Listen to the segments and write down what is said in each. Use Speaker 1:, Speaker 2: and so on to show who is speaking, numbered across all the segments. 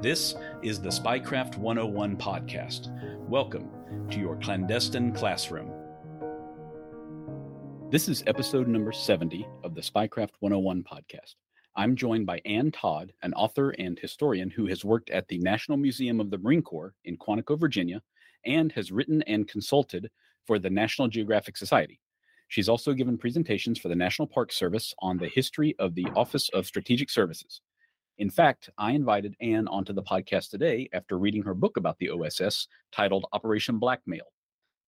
Speaker 1: This is the Spycraft 101 podcast. Welcome to your clandestine classroom. This is episode number 70 of the Spycraft 101 podcast. I'm joined by Ann Todd, an author and historian who has worked at the National Museum of the Marine Corps in Quantico, Virginia, and has written and consulted for the National Geographic Society. She's also given presentations for the National Park Service on the history of the Office of Strategic Services. In fact, I invited Ann onto the podcast today after reading her book about the OSS titled Operation Black Mail.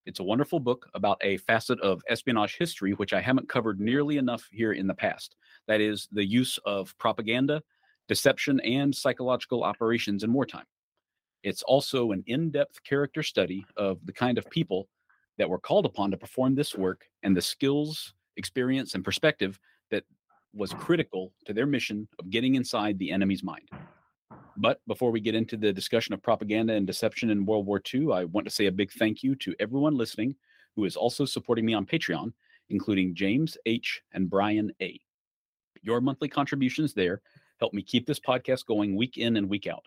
Speaker 1: It's a wonderful book about a facet of espionage history which I haven't covered nearly enough here in the past. That is the use of propaganda, deception, and psychological operations in wartime. It's also an in depth character study of the kind of people that were called upon to perform this work and the skills, experience, and perspective that was critical to their mission of getting inside the enemy's mind. But before we get into the discussion of propaganda and deception in World War II, I want to say a big thank you to everyone listening who is also supporting me on Patreon, including James H. and Brian A. Your monthly contributions there help me keep this podcast going week in and week out.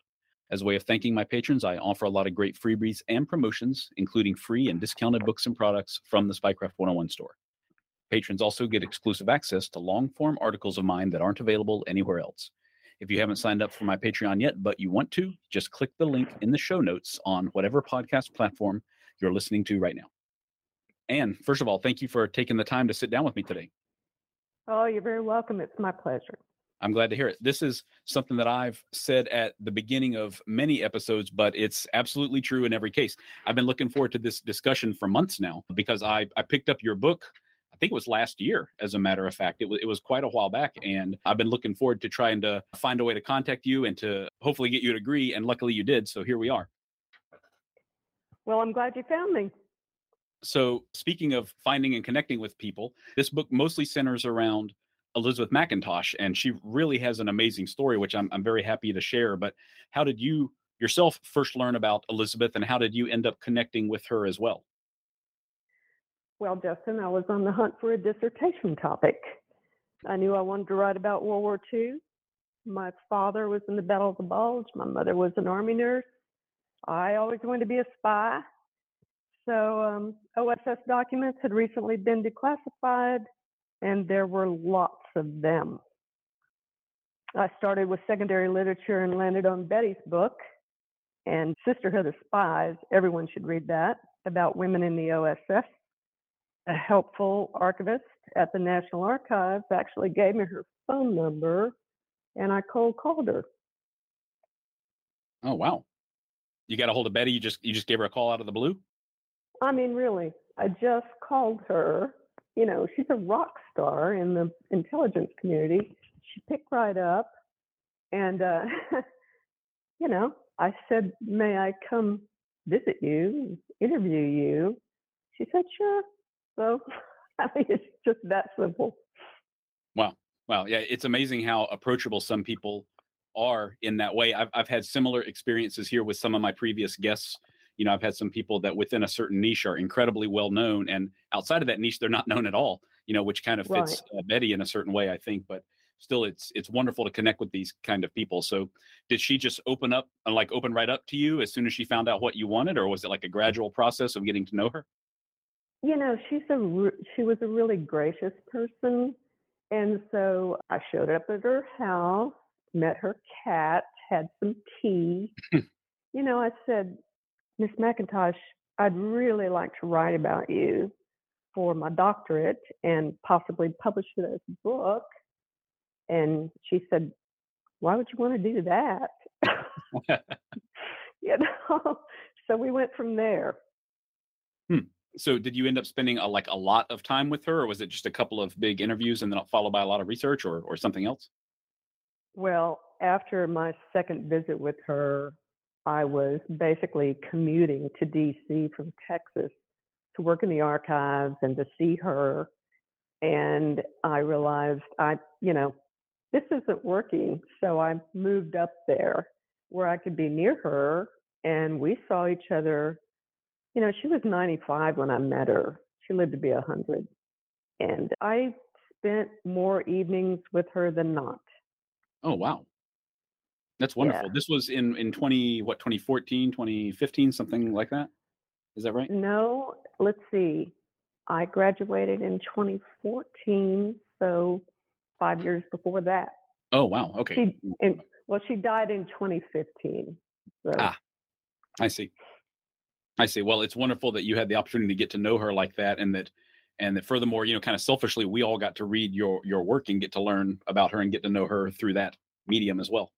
Speaker 1: As a way of thanking my patrons, I offer a lot of great freebies and promotions, including free and discounted books and products from the Spycraft 101 store. Patrons also get exclusive access to long form articles of mine that aren't available anywhere else. If you haven't signed up for my Patreon yet, but you want to, just click the link in the show notes on whatever podcast platform you're listening to right now. And first of all, thank you for taking the time to sit down with me today.
Speaker 2: Oh, you're very welcome. It's my pleasure.
Speaker 1: I'm glad to hear it. This is something that I've said at the beginning of many episodes, but it's absolutely true in every case. I've been looking forward to this discussion for months now because I, I picked up your book. I think it was last year, as a matter of fact. It was, it was quite a while back. And I've been looking forward to trying to find a way to contact you and to hopefully get you to agree. And luckily you did. So here we are.
Speaker 2: Well, I'm glad you found me.
Speaker 1: So, speaking of finding and connecting with people, this book mostly centers around Elizabeth McIntosh, and she really has an amazing story, which I'm, I'm very happy to share. But how did you yourself first learn about Elizabeth, and how did you end up connecting with her as well?
Speaker 2: Well, Justin, I was on the hunt for a dissertation topic. I knew I wanted to write about World War II. My father was in the Battle of the Bulge. My mother was an Army nurse. I always wanted to be a spy. So, um, OSS documents had recently been declassified, and there were lots of them. I started with secondary literature and landed on Betty's book and Sisterhood of Spies. Everyone should read that about women in the OSS. A helpful archivist at the National Archives actually gave me her phone number and I cold called her.
Speaker 1: Oh wow. You got a hold of Betty, you just you just gave her a call out of the blue?
Speaker 2: I mean really. I just called her you know, she's a rock star in the intelligence community. She picked right up, and uh, you know, I said, "May I come visit you, interview you?" She said, "Sure." So, I mean, it's just that simple.
Speaker 1: Wow, wow, yeah, it's amazing how approachable some people are in that way. I've I've had similar experiences here with some of my previous guests you know, I've had some people that within a certain niche are incredibly well known, and outside of that niche, they're not known at all. You know, which kind of fits right. uh, Betty in a certain way, I think. But still, it's it's wonderful to connect with these kind of people. So, did she just open up, uh, like open right up to you as soon as she found out what you wanted, or was it like a gradual process of getting to know her?
Speaker 2: You know, she's a re- she was a really gracious person, and so I showed up at her house, met her cat, had some tea. you know, I said, Miss McIntosh, I'd really like to write about you for my doctorate and possibly publish it as a book. And she said, Why would you want to do that? you know, so we went from there.
Speaker 1: Hmm. So did you end up spending a, like a lot of time with her, or was it just a couple of big interviews and then followed by a lot of research, or or something else?
Speaker 2: Well, after my second visit with her, I was basically commuting to DC from Texas to work in the archives and to see her. And I realized I, you know, this isn't working. So I moved up there where I could be near her. And we saw each other. You know, she was 95 when I met her. She lived to be 100. And I spent more evenings with her than not.
Speaker 1: Oh, wow. That's wonderful.
Speaker 2: Yeah.
Speaker 1: This was in in 20 what 2014, 2015 something like that. Is that right?
Speaker 2: No, let's see. I graduated in 2014, so five years before that.
Speaker 1: Oh, wow. Okay.
Speaker 2: She, and, well, she died in 2015. So,
Speaker 1: Ah. I see. I say, Well, it's wonderful that you had the opportunity to get to know her like that and that and that furthermore, you know, kind of selfishly we all got to read your your work and get to learn about her and get to know her through that medium as well.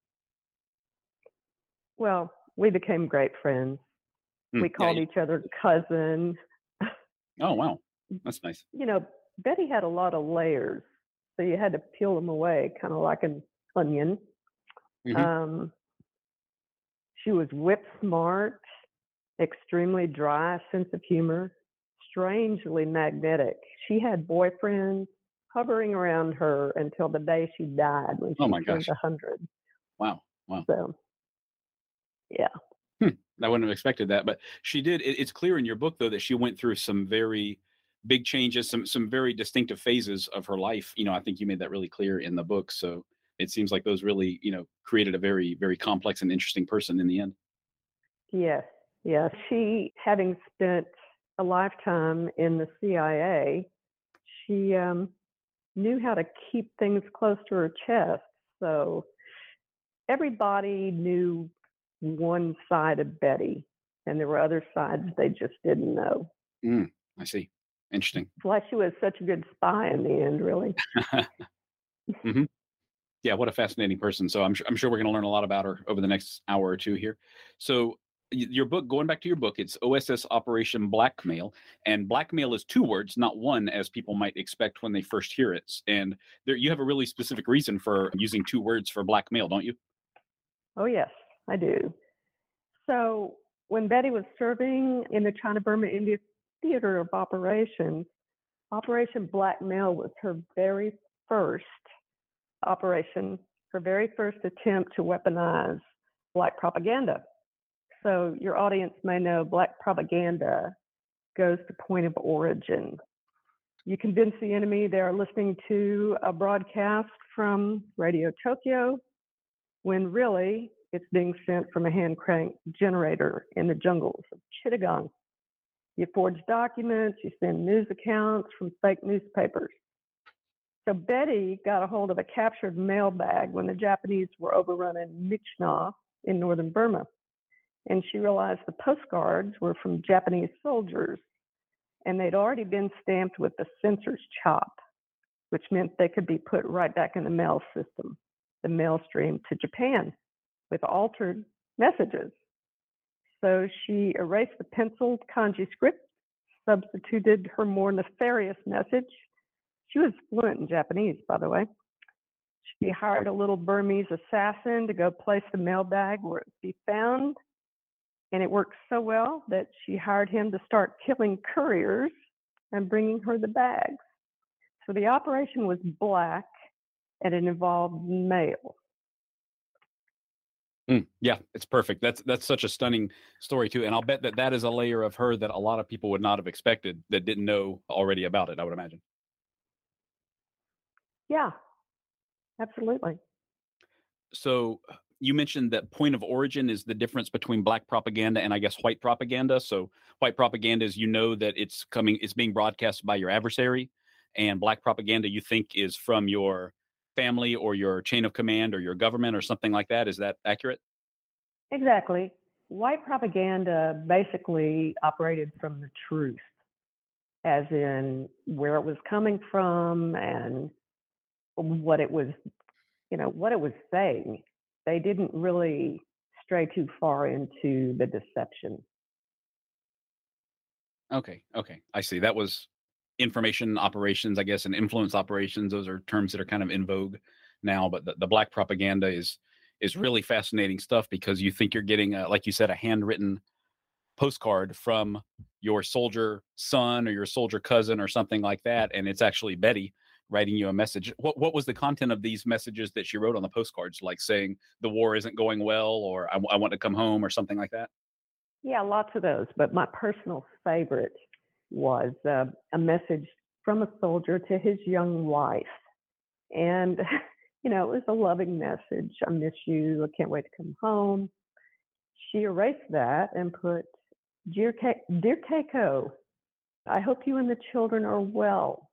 Speaker 2: well, we became great friends.
Speaker 1: Hmm,
Speaker 2: We called
Speaker 1: yeah.
Speaker 2: each other cousin.
Speaker 1: Oh, wow. That's nice.
Speaker 2: You know, Betty had a lot of layers, so you had to peel them away, kind of like an onion.
Speaker 1: Mhm.
Speaker 2: Um, she was whip smart, extremely dry sense of humor, strangely magnetic. She had boyfriends hovering around her until the day she died when oh she
Speaker 1: Oh my
Speaker 2: turned
Speaker 1: gosh.
Speaker 2: 100.
Speaker 1: Wow. Wow.
Speaker 2: So, yeah.
Speaker 1: Hmm, I wouldn't have expected that, but she did. It, it's clear in your book, though, that she went through some very big changes, some some very distinctive phases of her life. You know, I think you made that really clear in the book. So it seems like those really, you know, created a very very complex and interesting person in the end.
Speaker 2: Yes, yes. She, having spent a lifetime in the CIA, she um, knew how to keep things close to her chest. So everybody knew one side of Betty, and there were other sides they just didn't know.
Speaker 1: Mm, I see. Interesting.
Speaker 2: It's why she was such a good spy in the end, really.
Speaker 1: yeah, what a fascinating person. So I'm sure, I'm sure we're going to learn a lot about her over the next hour or two here. So your book, going back to your book, it's OSS Operation Black Mail, and blackmail is two words, not one, as people might expect when they first hear it. And there, you have a really specific reason for using two words for blackmail, don't you?
Speaker 2: Oh, yes, I do. So when Betty was serving in the China Burma India Theater of Operations, Operation Black Mail was her very first operation, her very first attempt to weaponize black propaganda. So your audience may know black propaganda goes to point of origin. You convince the enemy they are listening to a broadcast from Radio Tokyo when really it's being sent from a hand crank generator in the jungles of Chittagong. You forge documents, you send news accounts from fake newspapers. So Betty got a hold of a captured mail bag when the Japanese were overrunning Myitkyina in northern Burma. And she realized the postcards were from Japanese soldiers and they'd already been stamped with the censor's chop, which meant they could be put right back in the mail system, the mail stream to Japan with altered messages. So she erased the penciled kanji script, substituted her more nefarious message. She was fluent in Japanese, by the way. She hired a little Burmese assassin to go place the mailbag where it would be found. And it worked so well that she hired him to start killing couriers and bringing her the bags. So the operation was black and it involved mail.
Speaker 1: Mm, yeah, it's perfect. That's that's such a stunning story too, and I'll bet that that is a layer of her that a lot of people would not have expected that didn't know already about it. I would imagine.
Speaker 2: Yeah, absolutely.
Speaker 1: So you mentioned that point of origin is the difference between black propaganda and I guess white propaganda. So white propaganda is you know that it's coming, it's being broadcast by your adversary, and black propaganda you think is from your family or your chain of command or your government or something like that. Is that accurate?
Speaker 2: Exactly. White propaganda basically operated from the truth, as in where it was coming from and what it was, you know, what it was saying. They didn't really stray too far into the deception.
Speaker 1: Okay, okay, I see. That was information operations, I guess, and influence operations. Those are terms that are kind of in vogue now. But the, the black propaganda is is mm-hmm. really fascinating stuff because you think you're getting, a, like you said, a handwritten postcard from your soldier son or your soldier cousin or something like that, and it's actually Betty writing you a message. What what was the content of these messages that she wrote on the postcards, like saying the war isn't going well, or I, I want to come home, or something like that?
Speaker 2: Yeah, lots of those. But my personal favorite was uh, a message from a soldier to his young wife, and you know it was a loving message. I miss you. I can't wait to come home. She erased that and put, "Dear, Ke- Dear Keiko, I hope you and the children are well.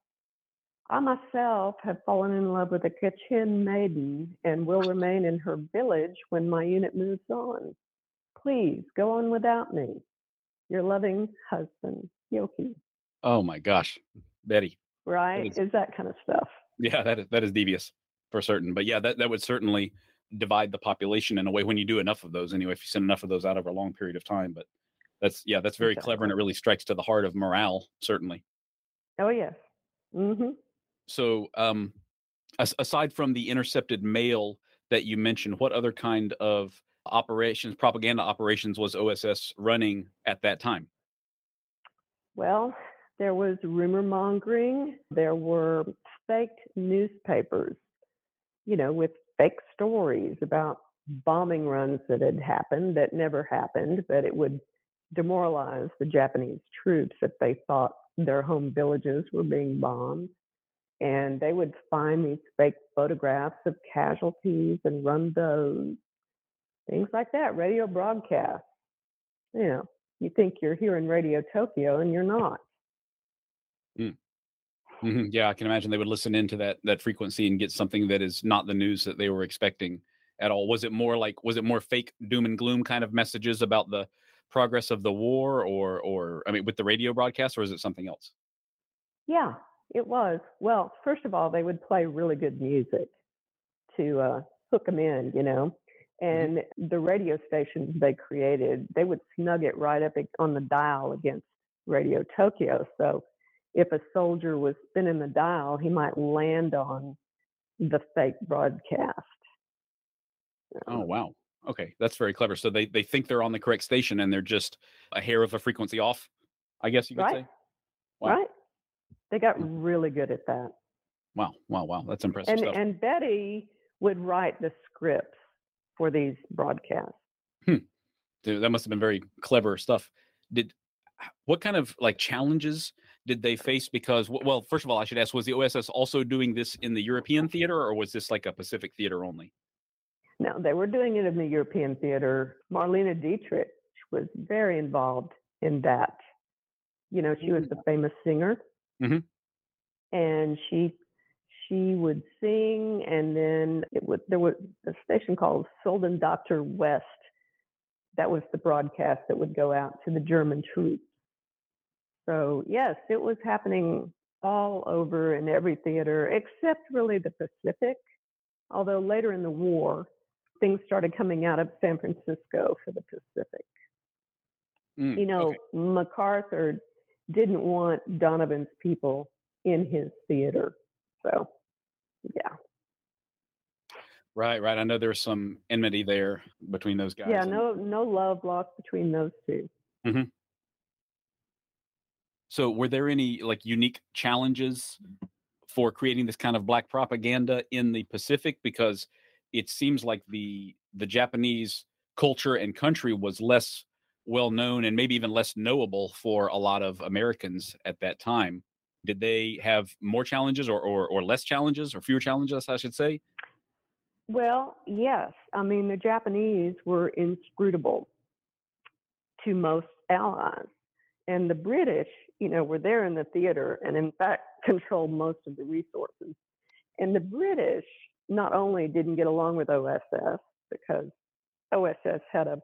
Speaker 2: I myself have fallen in love with a Kachin maiden and will remain in her village when my unit moves on. Please go on without me. Your loving husband, Yoki.
Speaker 1: Oh my gosh, Betty.
Speaker 2: Right? Is, is that kind of stuff.
Speaker 1: Yeah, that is that is devious for certain. But yeah, that, that would certainly divide the population in a way when you do enough of those anyway, if you send enough of those out over a long period of time. But that's yeah, that's very exactly. clever and it really strikes to the heart of morale, certainly.
Speaker 2: Oh yes. Mm-hmm.
Speaker 1: So, um, as, aside from the intercepted mail that you mentioned, what other kind of operations, propaganda operations, was OSS running at that time?
Speaker 2: Well, there was rumor mongering. There were faked newspapers, you know, with fake stories about bombing runs that had happened that never happened, but it would demoralize the Japanese troops if they thought their home villages were being bombed and they would find these fake photographs of casualties and run those things like that radio broadcasts you know you think you're hearing radio tokyo and you're not
Speaker 1: mm. mm-hmm. yeah i can imagine they would listen into that that frequency and get something that is not the news that they were expecting at all was it more like was it more fake doom and gloom kind of messages about the progress of the war or or i mean with the radio broadcast or is it something else
Speaker 2: yeah it was. Well, first of all, they would play really good music to uh, hook them in, you know. Mm-hmm. And the radio stations they created, they would snug it right up on the dial against Radio Tokyo. So if a soldier was spinning the dial, he might land on the fake broadcast.
Speaker 1: Oh, wow. Okay, that's very clever. So they, they think they're on the correct station and they're just a hair of a frequency off, I guess you could
Speaker 2: right.
Speaker 1: say.
Speaker 2: Wow. Right. They got really good at that.
Speaker 1: Wow, wow, wow. That's impressive
Speaker 2: and,
Speaker 1: stuff.
Speaker 2: And Betty would write the scripts for these broadcasts.
Speaker 1: Hmm. That must have been very clever stuff. Did what kind of like challenges did they face? Because well, first of all, I should ask: Was the OSS also doing this in the European theater, or was this like a Pacific theater only?
Speaker 2: No, they were doing it in the European theater. Marlene Dietrich was very involved in that. You know, she was the famous singer
Speaker 1: Mm-hmm.
Speaker 2: And she she would sing, and then it would there was a station called Soldatentochter West. That was the broadcast that would go out to the German troops. So yes, it was happening all over in every theater except really the Pacific. Although later in the war, things started coming out of San Francisco for the Pacific.
Speaker 1: Mm,
Speaker 2: you know,
Speaker 1: okay.
Speaker 2: MacArthur didn't want Donovan's people in his theater. So, yeah.
Speaker 1: Right, right. I know there's some enmity there between those guys.
Speaker 2: Yeah, no, no love lost between those 2
Speaker 1: mm-hmm. So, were there any like unique challenges for creating this kind of black propaganda in the Pacific? Because it seems like the the Japanese culture and country was less well known and maybe even less knowable for a lot of Americans at that time. Did they have more challenges or, or, or less challenges or fewer challenges, I should say?
Speaker 2: Well, yes. I mean, the Japanese were inscrutable to most allies. And the British, you know, were there in the theater and, in fact, controlled most of the resources. And the British not only didn't get along with OSS because OSS had a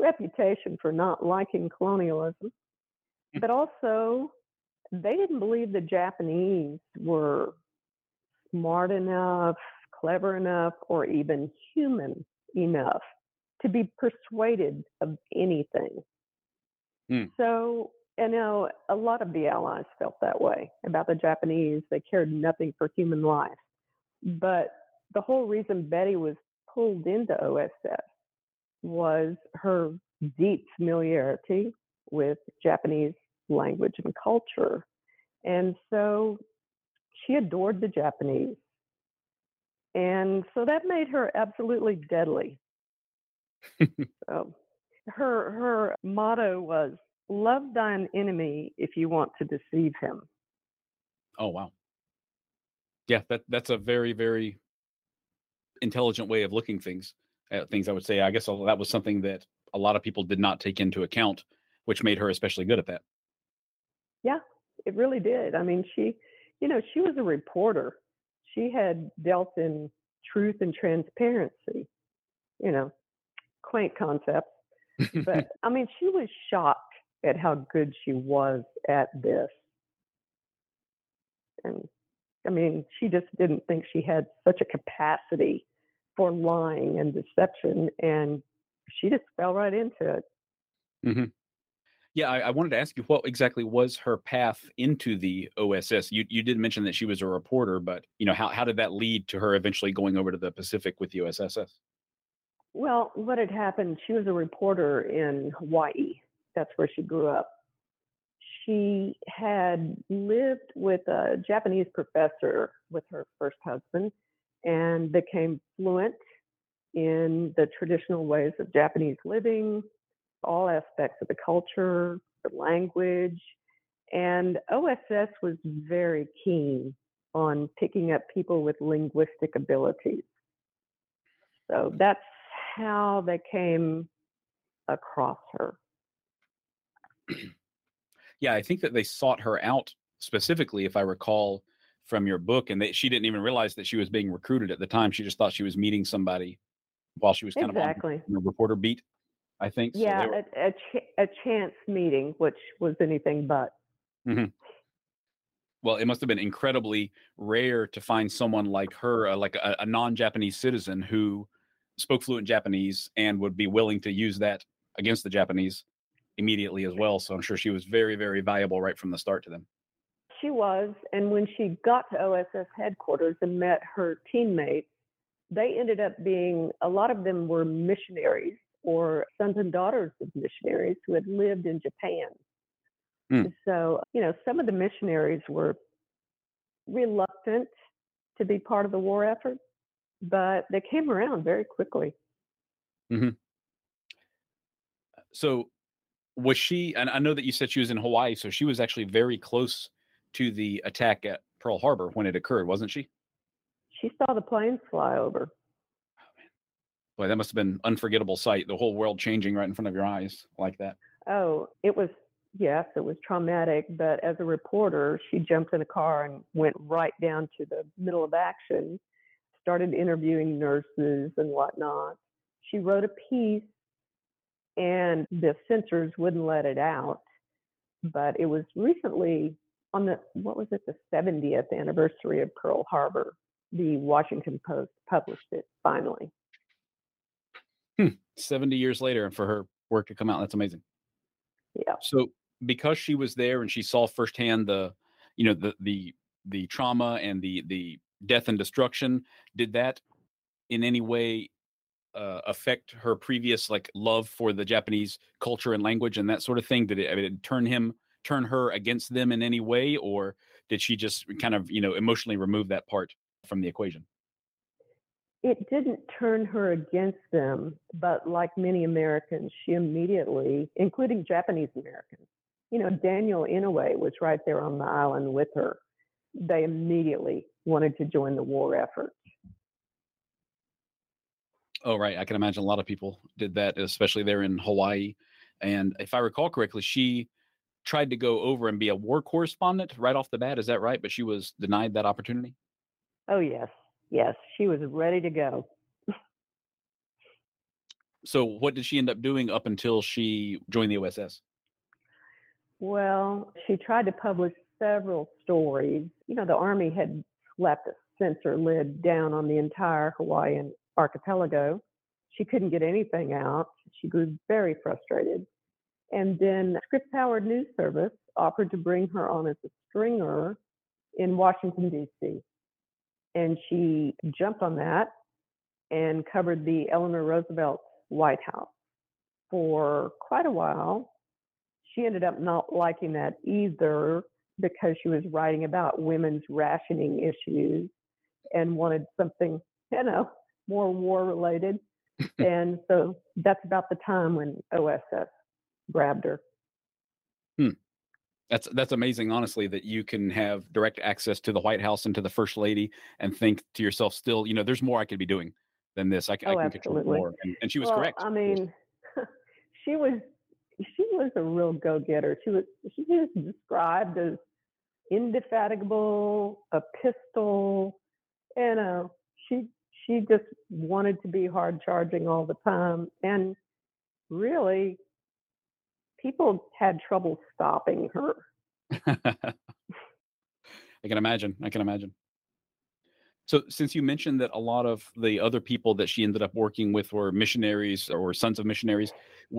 Speaker 2: reputation for not liking colonialism, mm. but also they didn't believe the Japanese were smart enough, clever enough, or even human enough to be persuaded of anything.
Speaker 1: Mm.
Speaker 2: So, you know, a lot of the Allies felt that way about the Japanese. They cared nothing for human life. But the whole reason Betty was pulled into OSS was her deep familiarity with Japanese language and culture. And so she adored the Japanese. And so that made her absolutely deadly. so her her motto was love thine enemy if you want to deceive him.
Speaker 1: Oh wow. Yeah, that that's a very very intelligent way of looking things Uh, things I would say. I guess that was something that a lot of people did not take into account, which made her especially good at that.
Speaker 2: Yeah, it really did. I mean, she, you know, she was a reporter. She had dealt in truth and transparency, you know, quaint concepts. But I mean, she was shocked at how good she was at this. And I mean, she just didn't think she had such a capacity for lying and deception. And she just fell right into it.
Speaker 1: Mm-hmm. Yeah, I, I, wanted to ask you what exactly was her path into the OSS. You you did mention that she was a reporter, but you know how how did that lead to her eventually going over to the Pacific with the OSS?
Speaker 2: Well, what had happened? She was a reporter in Hawaii. That's where she grew up. She had lived with a Japanese professor with her first husband and became fluent in the traditional ways of Japanese living, all aspects of the culture, the language. And OSS was very keen on picking up people with linguistic abilities. So that's how they came across her.
Speaker 1: Yeah, I think that they sought her out specifically, if I recall from your book, and that she didn't even realize that she was being recruited at the time. She just thought she was meeting somebody while she was kind
Speaker 2: exactly.
Speaker 1: of on the reporter beat. I think.
Speaker 2: Yeah,
Speaker 1: so
Speaker 2: were... a, a, ch- a, chance meeting, which was anything but.
Speaker 1: Mm-hmm. Well, it must have been incredibly rare to find someone like her, uh, like a, a non-Japanese citizen who spoke fluent Japanese and would be willing to use that against the Japanese immediately as well. So I'm sure she was very, very valuable right from the start to them.
Speaker 2: She was. And when she got to OSS headquarters and met her teammates, they ended up being, a lot of them were missionaries or sons and daughters of missionaries who had lived in Japan. Mm. So, you know, some of the missionaries were reluctant to be part of the war effort, but they came around very quickly.
Speaker 1: Mm-hmm. So, was she, and I know that you said she was in Hawaii, so she was actually very close to the attack at Pearl Harbor when it occurred, wasn't she?
Speaker 2: She saw the planes fly over.
Speaker 1: Oh, Boy, that must have been unforgettable sight. The whole world changing right in front of your eyes like that.
Speaker 2: Oh, it was yes, it was traumatic. But as a reporter, she jumped in a car and went right down to the middle of action, started interviewing nurses and whatnot. She wrote a piece, and the censors wouldn't let it out. But it was recently on the what was it the 70th anniversary of Pearl Harbor. The Washington Post published it finally.
Speaker 1: Hmm. 70 years later and for her work to come out. That's amazing.
Speaker 2: Yeah.
Speaker 1: So because she was there and she saw firsthand the, you know, the, the, the trauma and the, the death and destruction, did that in any way uh, affect her previous like love for the Japanese culture and language and that sort of thing? Did it, I mean, it turn him, turn her against them in any way, or did she just kind of, you know, emotionally remove that part from the equation?
Speaker 2: it didn't turn her against them, but like many Americans, she immediately, including Japanese Americans, you know, Daniel Inouye was right there on the island with her. They immediately wanted to join the war effort.
Speaker 1: Oh, right. I can imagine a lot of people did that, especially there in Hawaii. And if I recall correctly, she tried to go over and be a war correspondent right off the bat. Is that right? But she was denied that opportunity?
Speaker 2: Oh, yes yes, she was ready to go.
Speaker 1: so, what did she end up doing up until she joined the OSS?
Speaker 2: Well, she tried to publish several stories. You know, the Army had slapped a censor lid down on the entire Hawaiian archipelago. She couldn't get anything out. She grew very frustrated. And then Scripps Howard News Service offered to bring her on as a stringer in Washington, D.C and she jumped on that and covered the Eleanor Roosevelt White House for quite a while. She ended up not liking that either because she was writing about women's rationing issues and wanted something, you know, more war related. and so that's about the time when OSS grabbed her.
Speaker 1: Hmm. That's that's amazing, honestly, that you can have direct access to the White House and to the First Lady, and think to yourself, still, you know, there's more I could be doing than this. I,
Speaker 2: oh,
Speaker 1: I can control more. And, and she was
Speaker 2: well,
Speaker 1: correct.
Speaker 2: I mean, she was she was a real go getter. She was she was described as indefatigable, a pistol, you know. She she just wanted to be hard charging all the time, and really people had trouble stopping her.
Speaker 1: I can imagine. I can imagine. So, since you mentioned that a lot of the other people that she ended up working with were missionaries or sons of missionaries,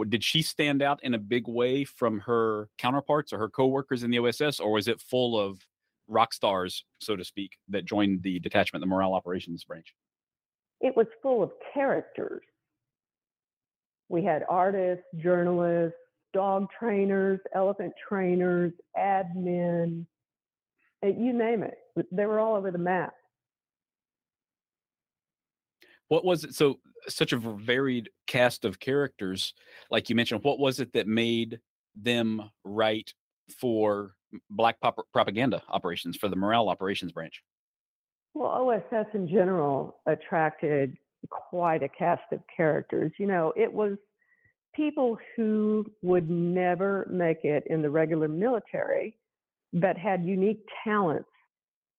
Speaker 1: did she stand out in a big way from her counterparts or her coworkers in the OSS, or was it full of rock stars, so to speak, that joined the detachment, the Morale Operations Branch?
Speaker 2: It was full of characters. We had artists, journalists, dog trainers, elephant trainers, admin, you name it. They were all over the map.
Speaker 1: What was it? So, such a varied cast of characters, like you mentioned, what was it that made them right for black pop- propaganda operations, for the morale operations branch?
Speaker 2: Well, OSS in general attracted quite a cast of characters. You know, it was people who would never make it in the regular military, but had unique talents.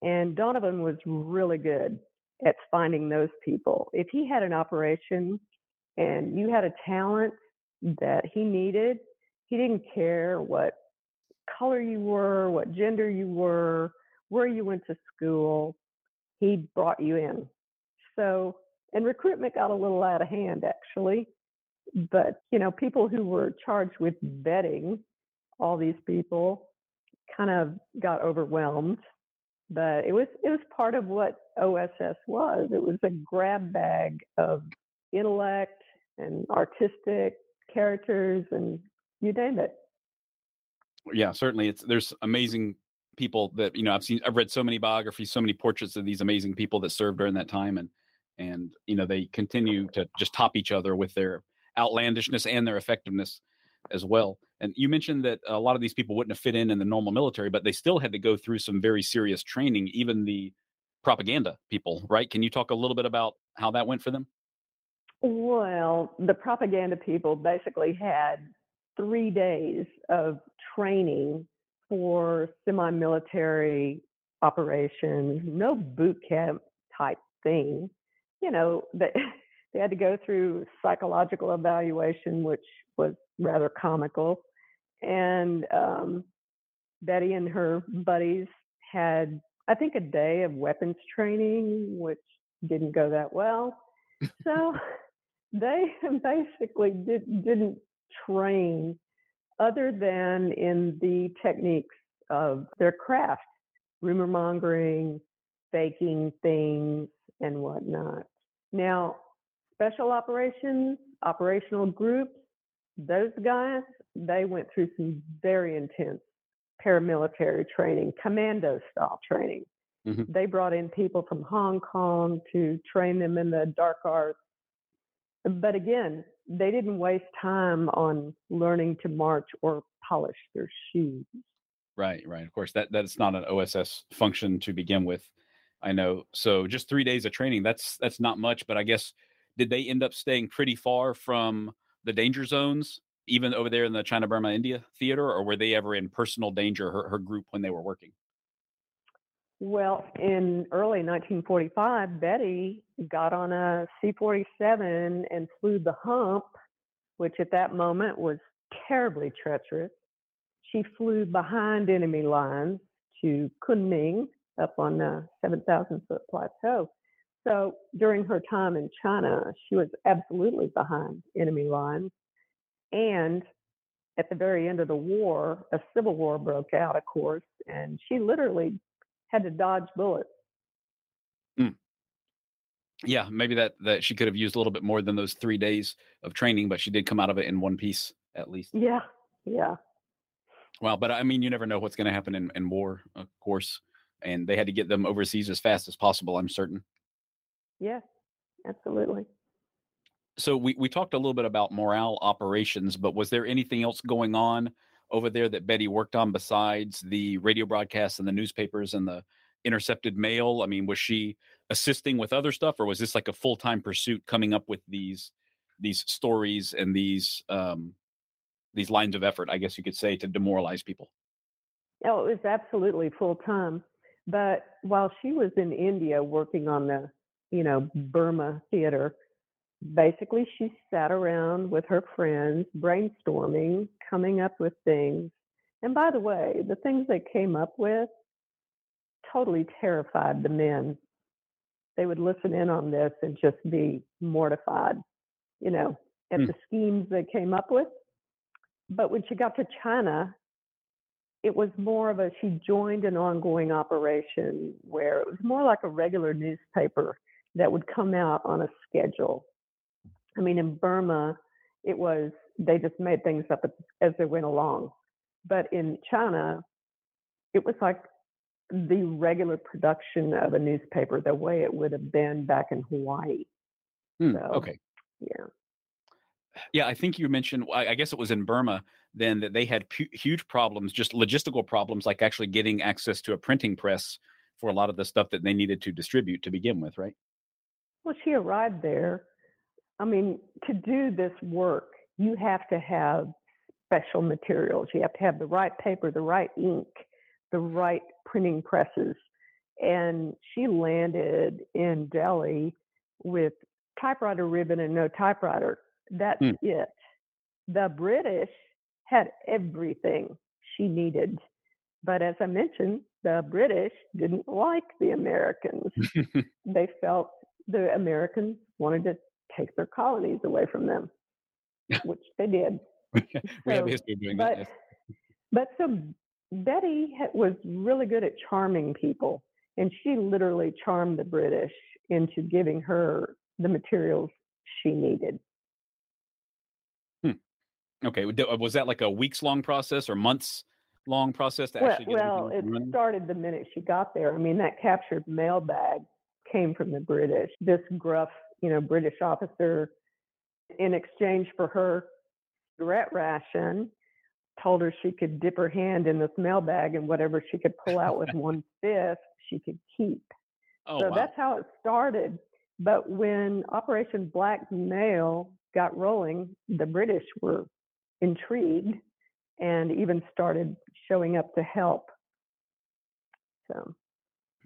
Speaker 2: And Donovan was really good at finding those people. If he had an operation and you had a talent that he needed, he didn't care what color you were, what gender you were, where you went to school, he brought you in. So, and recruitment got a little out of hand actually but you know people who were charged with vetting all these people kind of got overwhelmed but it was it was part of what oss was. It was a grab bag of intellect and artistic characters and you name it.
Speaker 1: Yeah certainly it's there's amazing people that you know i've seen i've read so many biographies so many portraits of these amazing people that served during that time and and you know they continue to just top each other with their outlandishness and their effectiveness as well. And you mentioned that a lot of these people wouldn't have fit in in the normal military, but they still had to go through some very serious training, even the propaganda people, right? Can you talk a little bit about how that went for them?
Speaker 2: Well, the propaganda people basically had three days of training for semi military operations, no boot camp type thing. You know, they, they had to go through psychological evaluation, which was rather comical. And um, Betty and her buddies had, I think, a day of weapons training, which didn't go that well. So they basically did, didn't train other than in the techniques of their craft, rumor mongering, faking things, and whatnot. Now, special operations, operational groups, those guys, they went through some very intense paramilitary training, commando style training. Mm-hmm. They brought in people from Hong Kong to train them in the dark arts. But again, they didn't waste time on learning to march or polish their shoes.
Speaker 1: Right, right. Of course, that that's not an OSS function to begin with. I know. So just three days of training, that's that's not much, but I guess did they end up staying pretty far from the danger zones, even over there in the China Burma India theater, or were they ever in personal danger, her, her group, when they were working?
Speaker 2: Well, in early 1945, Betty got on a C 47 and flew the hump, which at that moment was terribly treacherous. She flew behind enemy lines to Kunming up on a 7,000 foot plateau. So during her time in China, she was absolutely behind enemy lines. And at the very end of the war, a civil war broke out, of course, and she literally had to dodge bullets.
Speaker 1: Mm. Yeah, maybe that that she could have used a little bit more than those 3 days of training, but she did come out of it in one piece at least.
Speaker 2: Yeah, yeah.
Speaker 1: Well, but I mean, you never know what's gonna happen in in war, of course, and they had to get them overseas as fast as possible, I'm certain.
Speaker 2: Yeah, absolutely.
Speaker 1: So we we talked a little bit about morale operations, but was there anything else going on over there that Betty worked on besides the radio broadcasts and the newspapers and the intercepted mail? I mean, was she assisting with other stuff, or was this like a full time pursuit coming up with these these stories and these um, these lines of effort? I guess you could say to demoralize people.
Speaker 2: Oh, it was absolutely full time. But while she was in India working on the, you know, Burma theater, basically she sat around with her friends brainstorming coming up with things. And by the way the things they came up with totally terrified the men. They would listen in on this and just be mortified you know at
Speaker 1: Hmm.
Speaker 2: the schemes they came up with. But when she got to china it was more of a she joined an ongoing operation where it was more like a regular newspaper that would come out on a schedule I mean, in Burma, it was they just made things up as, they went along. But in China, it was like the regular production of a newspaper, the way it would have been back in Hawaii.
Speaker 1: Hmm,
Speaker 2: So,
Speaker 1: okay.
Speaker 2: yeah.
Speaker 1: Yeah, I think you mentioned, I I guess it was in Burma then that they had pu- huge problems, just logistical problems, like actually getting access to a printing press for a lot of the stuff that they needed to distribute to begin with, right?
Speaker 2: Well, she arrived there. I mean, to do this work, you have to have special materials. You have to have the right paper, the right ink, the right printing presses. And she landed in Delhi with typewriter ribbon and no typewriter. That's
Speaker 1: Hmm.
Speaker 2: it. The British had everything she needed. But as I mentioned, the British didn't like the Americans. They felt the Americans wanted to take their colonies away from them, which they did.
Speaker 1: we have a history of doing that.
Speaker 2: but
Speaker 1: Yes.
Speaker 2: but so Betty was really good at charming people, and she literally charmed the British into giving her the materials she needed.
Speaker 1: Hmm. Okay. Uh, was that like a weeks long process or months long process to
Speaker 2: Well,
Speaker 1: actually get
Speaker 2: well, it
Speaker 1: running?
Speaker 2: started the minute she got there. I mean, that captured mail bag came from the British. This gruff, you know, British officer, in exchange for her cigarette ration, told her she could dip her hand in this mail bag and whatever she could pull out with one fist, she could keep.
Speaker 1: Oh,
Speaker 2: so
Speaker 1: wow.
Speaker 2: that's how it started. But when Operation Black Mail got rolling, the British were intrigued and even started showing up to help. So,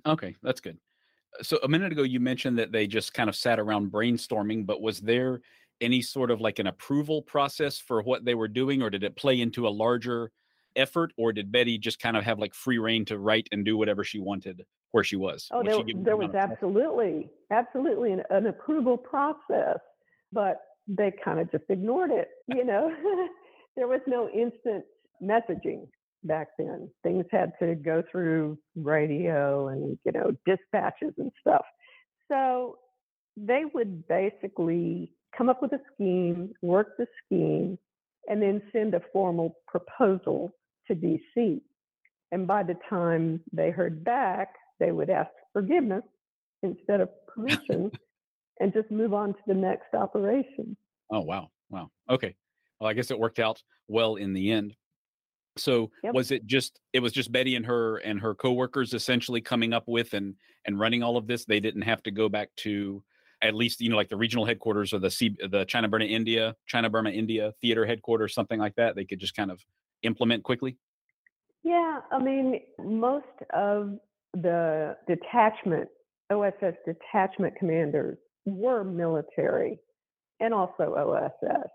Speaker 1: Okay, that's good. So a minute ago, you mentioned that they just kind of sat around brainstorming, but was there any sort of like an approval process for what they were doing, or did it play into a larger effort, or did Betty just kind of have like free reign to write and do whatever she wanted where she was?
Speaker 2: oh, there, there was absolutely, absolutely an, an approval process, but they kind of just ignored it. Uh you know, there was no instant messaging back then. Things had to go through radio and, you know, dispatches and stuff. So they would basically come up with a scheme, work the scheme, and then send a formal proposal to DC. And by the time they heard back, they would ask forgiveness instead of permission and just move on to the next operation.
Speaker 1: Oh wow, wow. Okay. Well, I guess it worked out well in the end. So
Speaker 2: Yep.
Speaker 1: was it just it was just Betty and her and her coworkers essentially coming up with and and running all of this? They didn't have to go back to at least you know like the regional headquarters or the C, the China Burma India China Burma India theater headquarters something like that. They could just kind of implement quickly.
Speaker 2: Yeah, I mean, most of the detachment, OSS detachment commanders were military and also OSS.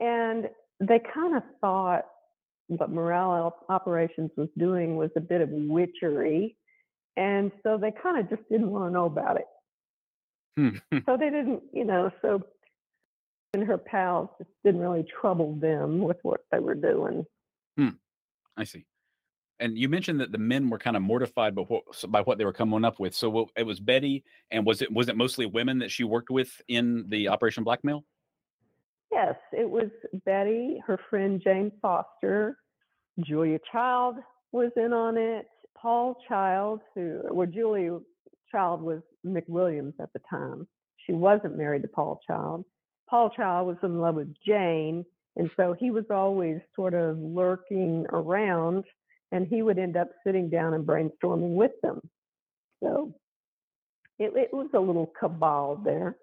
Speaker 2: And they kind of thought what morale operations was doing was a bit of witchery. And so they kind of just didn't want to know about it.
Speaker 1: Hmm.
Speaker 2: So they didn't, you know, so and her pals just didn't really trouble them with what they were doing.
Speaker 1: I see. And you mentioned that the men were kind of mortified by what by what they were coming up with. So what, it was Betty, and was it was it mostly women that she worked with in the Operation Black Mail?
Speaker 2: Yes, it was Betty, her friend Jane Foster, Julia Child was in on it, Paul Child, who well Julia Child was McWilliams at the time. She wasn't married to Paul Child. Paul Child was in love with Jane, and so he was always sort of lurking around and he would end up sitting down and brainstorming with them. So it, it was a little cabal there.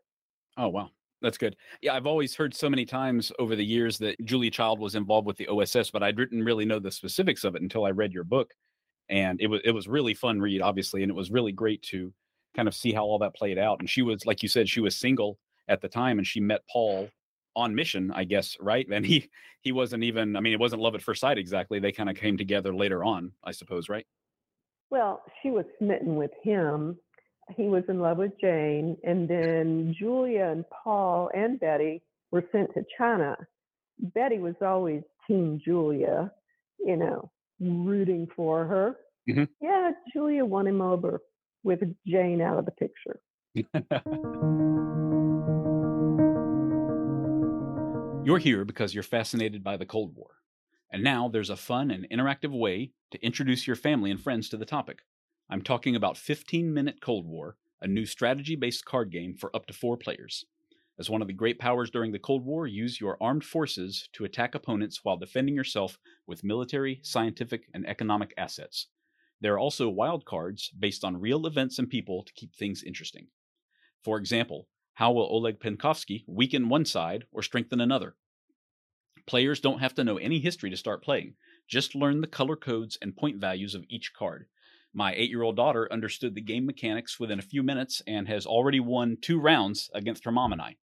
Speaker 1: Oh, wow. That's good. Yeah, I've always heard so many times over the years that Julia Child was involved with the OSS, but I didn't really know the specifics of it until I read your book. And it was it was really fun read, obviously, and it was really great to kind of see how all that played out. And she was, like you said, she was single at the time, and she met Paul on mission, I guess, right? And he he wasn't even. I mean, it wasn't love at first sight exactly. They kind of came together later on, I suppose, right?
Speaker 2: Well, she was smitten with him. He was in love with Jane, and then Julia and Paul and Betty were sent to China. Betty was always Team Julia, you know, rooting for her. Mm-hmm. Yeah, Julia won him over with Jane out of the picture.
Speaker 1: You're here because you're fascinated by the Cold War. And now there's a fun and interactive way to introduce your family and friends to the topic. I'm talking about 15 Minute Cold War, a new strategy based card game for up to four players. As one of the great powers during the Cold War, use your armed forces to attack opponents while defending yourself with military, scientific, and economic assets. There are also wild cards based on real events and people to keep things interesting. For example, how will Oleg Penkovsky weaken one side or strengthen another? Players don't have to know any history to start playing. Just learn the color codes and point values of each card. My eight year old daughter understood the game mechanics within a few minutes and has already won two rounds against her mom and I.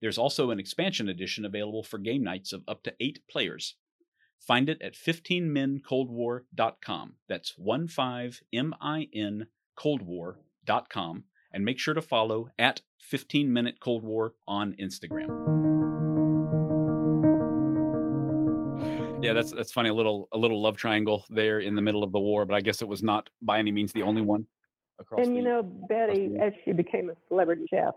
Speaker 1: There's also an expansion edition available for game nights of up to eight players. Find it at 15mincoldwar.com. That's 15min coldwar.com and make sure to follow at 15 Minute Cold War on Instagram. Yeah, that's that's funny. A little a little love triangle there in the middle of the war, but I guess it was not by any means the only one.
Speaker 2: Across and you know, Betty, as she became a celebrity chef,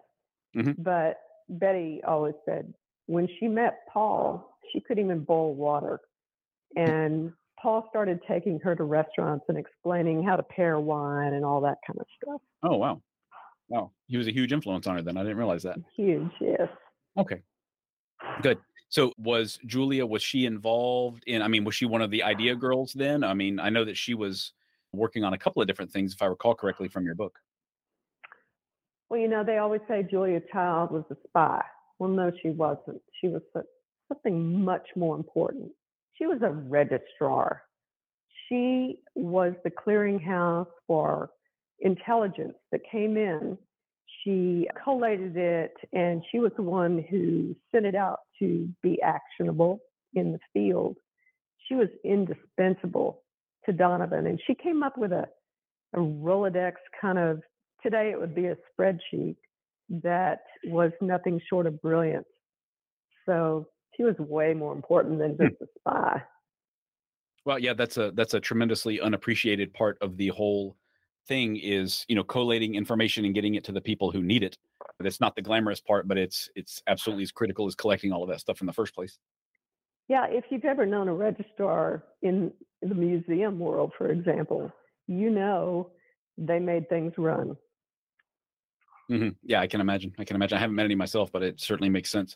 Speaker 2: mm-hmm. but Betty always said when she met Paul, she couldn't even boil water, and Paul started taking her to restaurants and explaining how to pair wine and all that kind of stuff.
Speaker 1: Oh wow! Wow, he was a huge influence on her. Then I didn't realize that.
Speaker 2: Huge, yes.
Speaker 1: Okay, good. So was Julia? Was she involved in? I mean, was she one of the idea girls then? I mean, I know that she was working on a couple of different things, if I recall correctly from your book.
Speaker 2: Well, you know, they always say Julia Child was a spy. Well, no, she wasn't. She was something much more important. She was a registrar. She was the clearinghouse for intelligence that came in. She collated it and she was the one who sent it out to be actionable in the field. She was indispensable to Donovan and she came up with a, a Rolodex kind of, today it would be a spreadsheet that was nothing short of brilliant. So she was way more important than just a spy.
Speaker 1: Well, yeah, that's a that's a tremendously unappreciated part of the whole thing is you know collating information and getting it to the people who need it. That's not the glamorous part but it's it's absolutely as critical as collecting all of that stuff in the first place.
Speaker 2: Yeah if you've ever known a registrar in the museum world for example you know they made things run.
Speaker 1: Mm-hmm. yeah i can imagine. I can imagine. I haven't met any myself but it certainly makes sense.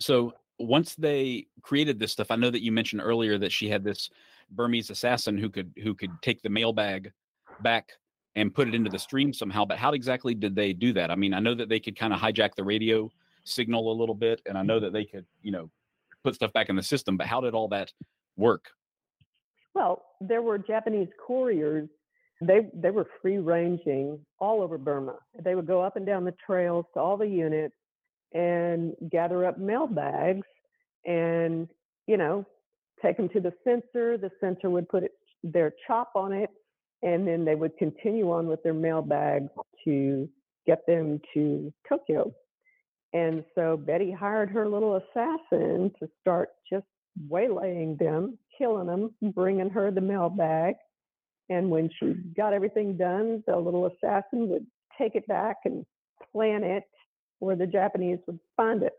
Speaker 1: So once they created this stuff i know that you mentioned earlier that she had this Burmese assassin who could who could take the mailbag back and put it into the stream somehow. But how exactly did they do that? I mean, I know that they could kind of hijack the radio signal a little bit, and I know mm-hmm. that they could, you know, put stuff back in the system. But how did all that work?
Speaker 2: Well, there were Japanese couriers. They they were free ranging all over Burma. They would go up and down the trails to all the units and gather up mail bags and you know take them to the censor. The censor would put it, their chop on it, and then they would continue on with their mail bags to get them to Tokyo. And so Betty hired her little assassin to start just waylaying them. killing them, bringing her the mail bag. And when she got everything done, the little assassin would take it back and plant it where the Japanese would find it.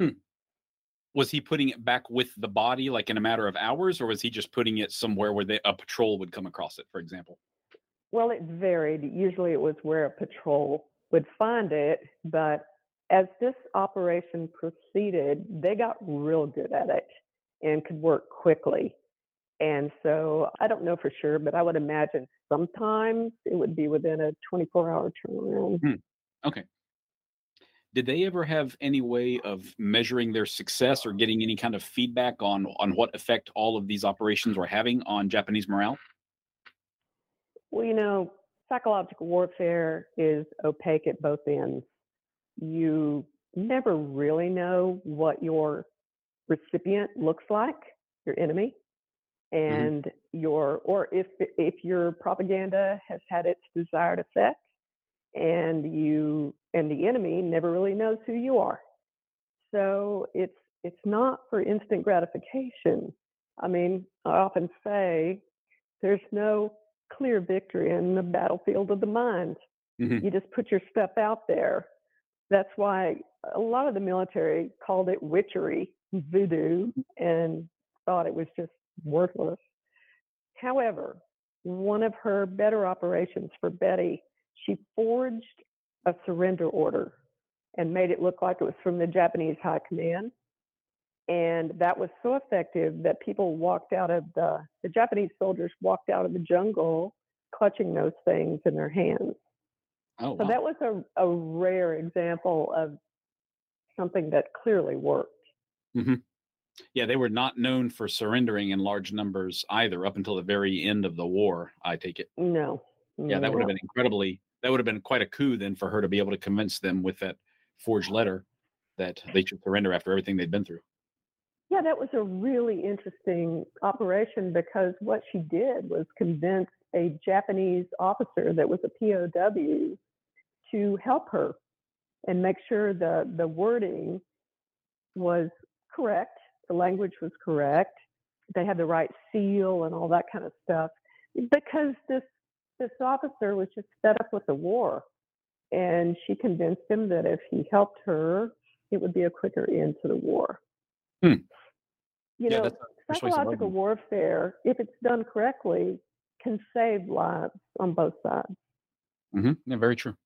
Speaker 1: Hmm. Was he putting it back with the body, like in a matter of hours, or was he just putting it somewhere where they, a patrol would come across it, for example?
Speaker 2: Well, it varied. Usually it was where a patrol would find it, but as this operation proceeded, they got real good at it and could work quickly. And so I don't know for sure, but I would imagine sometimes it would be within a 24 hour turnaround.
Speaker 1: Hmm. Okay. Did they ever have any way of measuring their success or getting any kind of feedback on on what effect all of these operations were having on Japanese morale?
Speaker 2: Well, you know, psychological warfare is opaque at both ends you never really know what your recipient looks like, your enemy, mm-hmm. and mm-hmm. your or if if your propaganda has had its desired effect, and you and the enemy never really knows who you are. So it's it's not for instant gratification. I mean, I often say there's no clear victory in the battlefield of the mind. Mm-hmm. You just put your stuff out there that's why a lot of the military called it witchery, voodoo, and thought it was just worthless. However, one of her better operations for Betty, she forged a surrender order and made it look like it was from the Japanese High Command. And that was so effective that people walked out of the, the Japanese soldiers walked out of the jungle clutching those things in their hands. Oh, so wow. that was a, a rare example of something that clearly worked.
Speaker 1: Mm-hmm. Yeah, they were not known for surrendering in large numbers either up until the very end of the war, I take it.
Speaker 2: No.
Speaker 1: Yeah, that would have been incredibly, that would have been quite a coup then for her to be able to convince them with that forged letter that they should surrender after everything they'd been through.
Speaker 2: Yeah, that was a really interesting operation because what she did was convince a Japanese officer that was a POW to help her and make sure the, the wording was correct, the language was correct, they had the right seal and all that kind of stuff. Because this this officer was just fed up with the war. And she convinced him that if he helped her, it would be a quicker end to the war. Hmm. You yeah, know, psychological warfare, if it's done correctly, can save lives on both sides.
Speaker 1: Mm-hmm. Yeah, very true.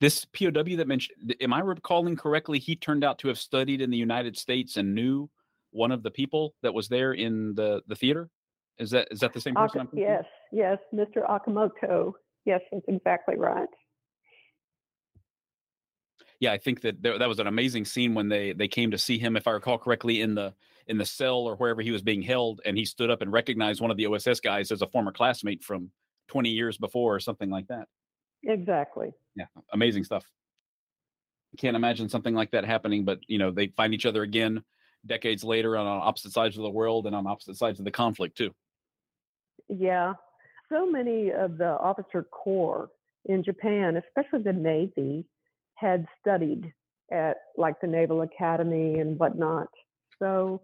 Speaker 1: This POW that mentioned, am I recalling correctly? He turned out to have studied in the United States and knew one of the people that was there in the the theater. Is that is that the same person?
Speaker 2: Ak- yes, yes, Mr. Okamoto. Yes, that's exactly right.
Speaker 1: Yeah, I think that there, that was an amazing scene when they they came to see him, if I recall correctly, in the in the cell or wherever he was being held, and he stood up and recognized one of the OSS guys as a former classmate from 20 years before or something like that.
Speaker 2: Exactly.
Speaker 1: Yeah, amazing stuff. Can't imagine something like that happening, but you know, they find each other again decades later on opposite sides of the world and on opposite sides of the conflict too.
Speaker 2: Yeah. So many of the officer corps in Japan, especially the Navy, had studied at like the Naval Academy and whatnot. So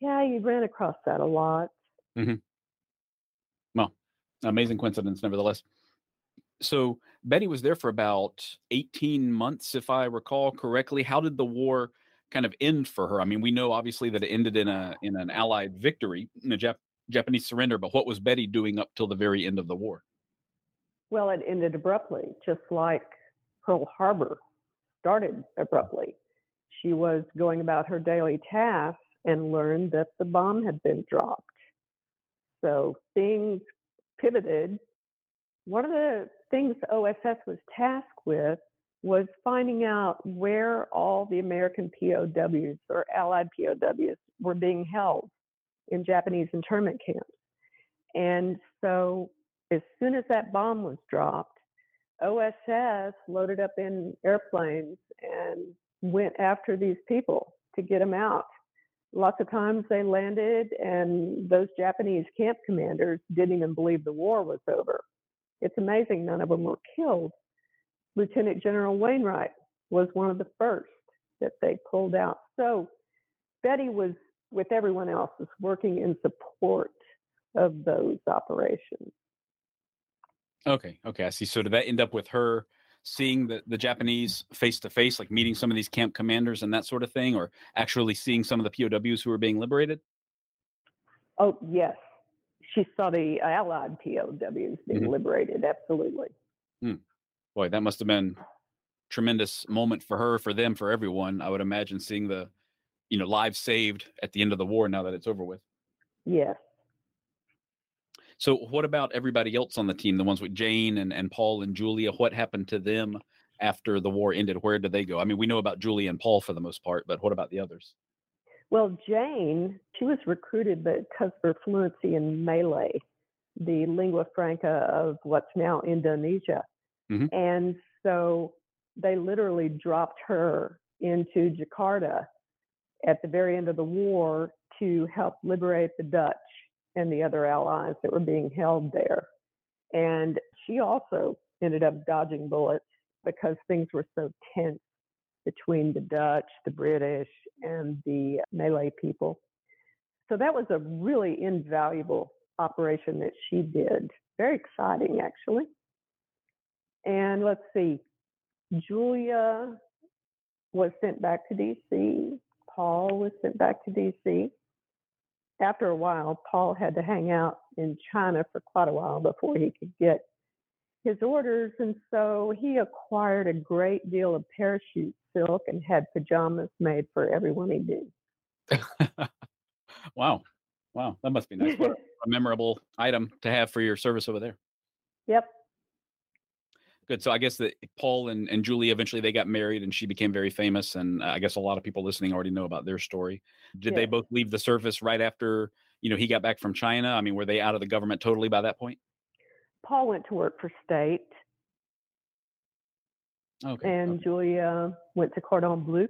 Speaker 2: yeah, you ran across that a lot.
Speaker 1: Mm-hmm. Well, amazing coincidence, nevertheless so Betty was there for about 18 months, if I recall correctly. How did the war kind of end for her? I mean, we know obviously that it ended in a in an Allied victory, a Jap- Japanese surrender. But what was Betty doing up till the very end of the war?
Speaker 2: Well, it ended abruptly, just like Pearl Harbor started abruptly. She was going about her daily tasks and learned that the bomb had been dropped. So things pivoted. One of the things OSS was tasked with was finding out where all the American POWs or Allied POWs were being held in Japanese internment camps. And so, as soon as that bomb was dropped, OSS loaded up in airplanes and went after these people to get them out. Lots of times they landed, and those Japanese camp commanders didn't even believe the war was over. It's amazing none of them were killed. Lieutenant General Wainwright was one of the first that they pulled out. So Betty was with everyone else, is working in support of those operations.
Speaker 1: Okay, okay, I see. So did that end up with her seeing the, the Japanese face to face, like meeting some of these camp commanders and that sort of thing, or actually seeing some of the POWs who were being liberated?
Speaker 2: Oh, yes. She saw the Allied POWs being
Speaker 1: Mhm.
Speaker 2: liberated, absolutely.
Speaker 1: Boy, that must have been tremendous moment for her, for them, for everyone. I would imagine seeing the, you know, lives saved at the end of the war now that it's over with.
Speaker 2: Yes.
Speaker 1: So what about everybody else on the team, the ones with Jane and, and Paul and Julia? What happened to them after the war ended? Where did they go? I mean, we know about Julia and Paul for the most part, but what about the others?
Speaker 2: Well, Jane, she was recruited because of her fluency in Malay, the lingua franca of what's now Indonesia.
Speaker 1: Mhm.
Speaker 2: And so they literally dropped her into Jakarta at the very end of the war to help liberate the Dutch and the other allies that were being held there. And she also ended up dodging bullets because things were so tense between the Dutch, the British, and the Malay people. So that was a really invaluable operation that she did. Very exciting, actually. And let's see, Julia was sent back to DC. Paul was sent back to DC. After a while, Paul had to hang out in China for quite a while before he could get his orders. And so he acquired a great deal of parachute silk and had pajamas made for everyone he knew.
Speaker 1: wow. Wow. That must be nice. A memorable item to have for your service over there.
Speaker 2: yep.
Speaker 1: Good. So I guess that Paul and, and Julie eventually they got married and she became very famous. And I guess a lot of people listening already know about their story. Did they both leave the service right after, you know, he got back from China? I mean, were they out of the government totally by that point?
Speaker 2: Paul went to work for state,
Speaker 1: Okay.
Speaker 2: and
Speaker 1: okay.
Speaker 2: Julia went to Cordon Bleu.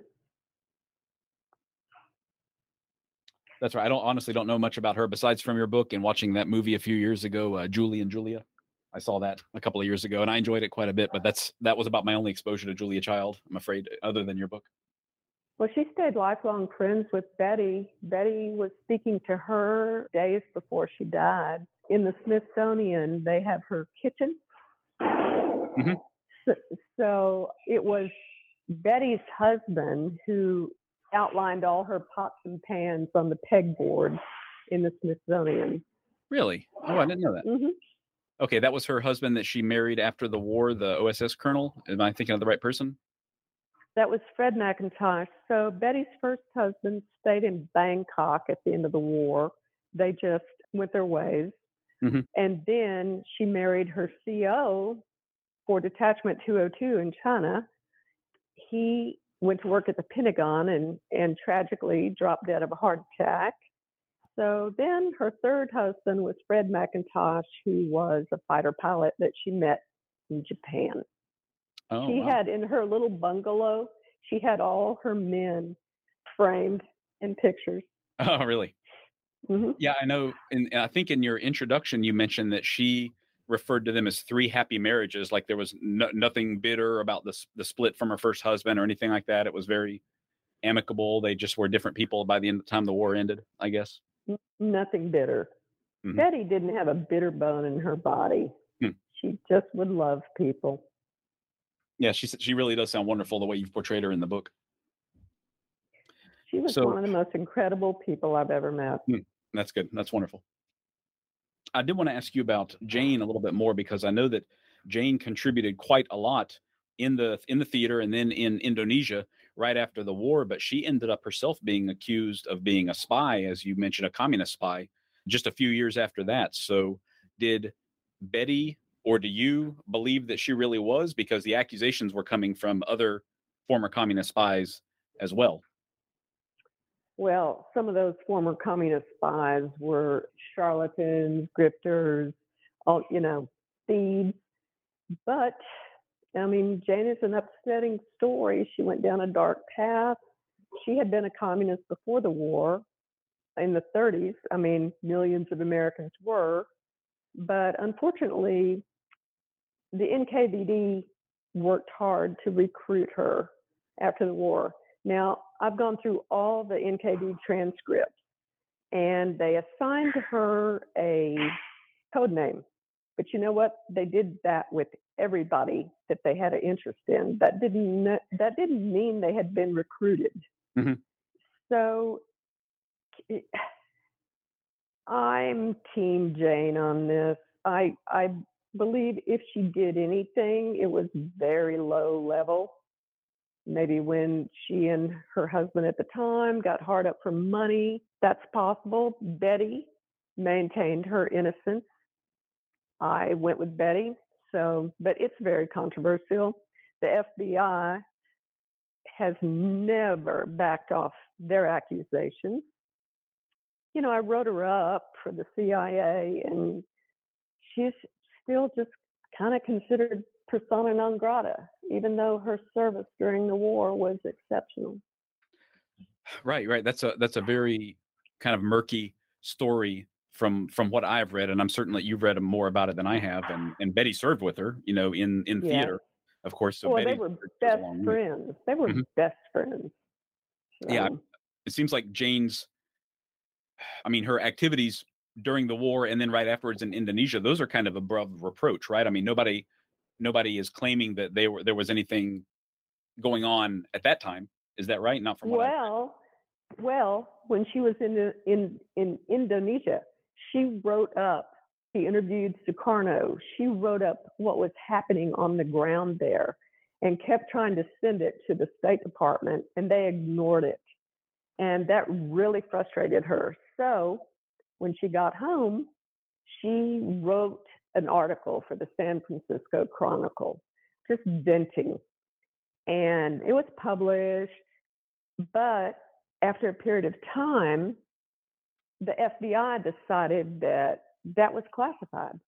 Speaker 1: That's right. I don't honestly don't know much about her besides from your book and watching that movie a few years ago, uh, Julie and Julia. I saw that a couple of years ago and I enjoyed it quite a bit, but that's that was about my only exposure to Julia Child, I'm afraid, other than your book.
Speaker 2: Well, she stayed lifelong friends with Betty. Betty was speaking to her days before she died. In the Smithsonian, they have her kitchen. So, so it was Betty's husband who outlined all her pots and pans on the pegboard in the Smithsonian.
Speaker 1: Really? Oh, I didn't know that.
Speaker 2: hmm
Speaker 1: Okay, that was her husband that she married after the war, the OSS colonel. Am I thinking of the right person?
Speaker 2: That was Fred McIntosh. So Betty's first husband stayed in Bangkok at the end of the war. They just went their ways.
Speaker 1: Mhm.
Speaker 2: And then she married her CO for Detachment 202 in China. He went to work at the Pentagon and, and tragically dropped dead of a heart attack. So then her third husband was Fred McIntosh, who was a fighter pilot that she met in Japan
Speaker 1: Oh,
Speaker 2: she
Speaker 1: wow.
Speaker 2: had in her little bungalow, she had all her men framed in pictures.
Speaker 1: Oh, really?
Speaker 2: hmm
Speaker 1: Yeah, I know. And I think in your introduction, you mentioned that she referred to them as three happy marriages. Like there was no, nothing bitter about the the split from her first husband or anything like that. It was very amicable. They just were different people by the end of the time the war ended. I guess.
Speaker 2: Nothing bitter.
Speaker 1: Mhm.
Speaker 2: Betty didn't have a bitter bone in her body.
Speaker 1: Hmm.
Speaker 2: She just would love people.
Speaker 1: Yeah, she she really does sound wonderful the way you've portrayed her in the book.
Speaker 2: She was
Speaker 1: So-
Speaker 2: one of the most incredible people I've ever met.
Speaker 1: That's good. That's wonderful. I did want to ask you about Jane a little bit more because I know that Jane contributed quite a lot in the in the theater and then in Indonesia right after the war, but she ended up herself being accused of being a spy, as you mentioned, a communist spy, just a few years after that. So, did Betty or do you believe that she really was? Because the accusations were coming from other former communist spies as well.
Speaker 2: Well, some of those former communist spies were charlatans, grifters, all you know, thieves. But I mean, Jane is an upsetting story. She went down a dark path. She had been a communist before the war in the 30s. I mean, millions of Americans were. But unfortunately, the NKVD worked hard to recruit her after the war. Now, I've gone through all the NKVD transcripts, and they assigned her a code name. But you know what? They did that with everybody that they had an interest in. That didn't that didn't mean they had been recruited.
Speaker 1: Mhm.
Speaker 2: So it- I'm Team Jane on this. I I believe if she did anything, it was very low level. Maybe when she and her husband at the time got hard up for money, that's possible. Betty maintained her innocence. I went with Betty. So, but it's very controversial. The FBI has never backed off their accusations. You know, I wrote her up for the CIA, and she's still just kind of considered persona non grata, even though her service during the war was exceptional.
Speaker 1: Right, right. That's a that's a very kind of murky story from from what I've read, and I'm certain that you've read more about it than I have. And and Betty served with her, you know, in in
Speaker 2: Yeah.
Speaker 1: theater, of course. So
Speaker 2: well,
Speaker 1: Betty
Speaker 2: they were best
Speaker 1: long way.
Speaker 2: friends. They were
Speaker 1: Mhm.
Speaker 2: best friends.
Speaker 1: Yeah, It seems like Jane's, I mean, her activities during the war and then right afterwards in Indonesia, those are kind of above reproach, right? I mean, nobody nobody is claiming that they were there was anything going on at that time. Is that right? Not from
Speaker 2: well, well, when she was in the, in in Indonesia, she wrote up. She interviewed Sukarno. She wrote up what was happening on the ground there, and kept trying to send it to the State Department, and they ignored it, and that really frustrated her. So, when she got home, she wrote an article for the San Francisco Chronicle, just venting, and it was published. But after a period of time, the FBI decided that that was classified.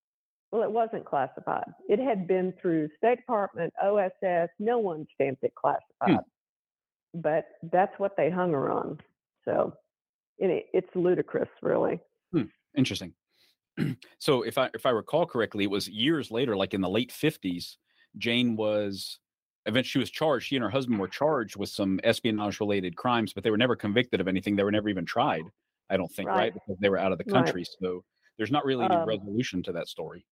Speaker 2: Well, it wasn't classified. It had been through State Department, OSS, no one stamped it hmm. classified. But that's what they hung her on. So it, it's ludicrous, really. Hmm.
Speaker 1: Interesting. so if I if I recall correctly, it was years later, like in the late fifties, Jane was eventually she was charged. She and her husband were charged with some espionage related crimes, but they were never convicted of anything. They were never even tried. I don't think, right?
Speaker 2: Right.
Speaker 1: Because they were out of the
Speaker 2: Right.
Speaker 1: country. So there's not really any
Speaker 2: Um,
Speaker 1: resolution to that story.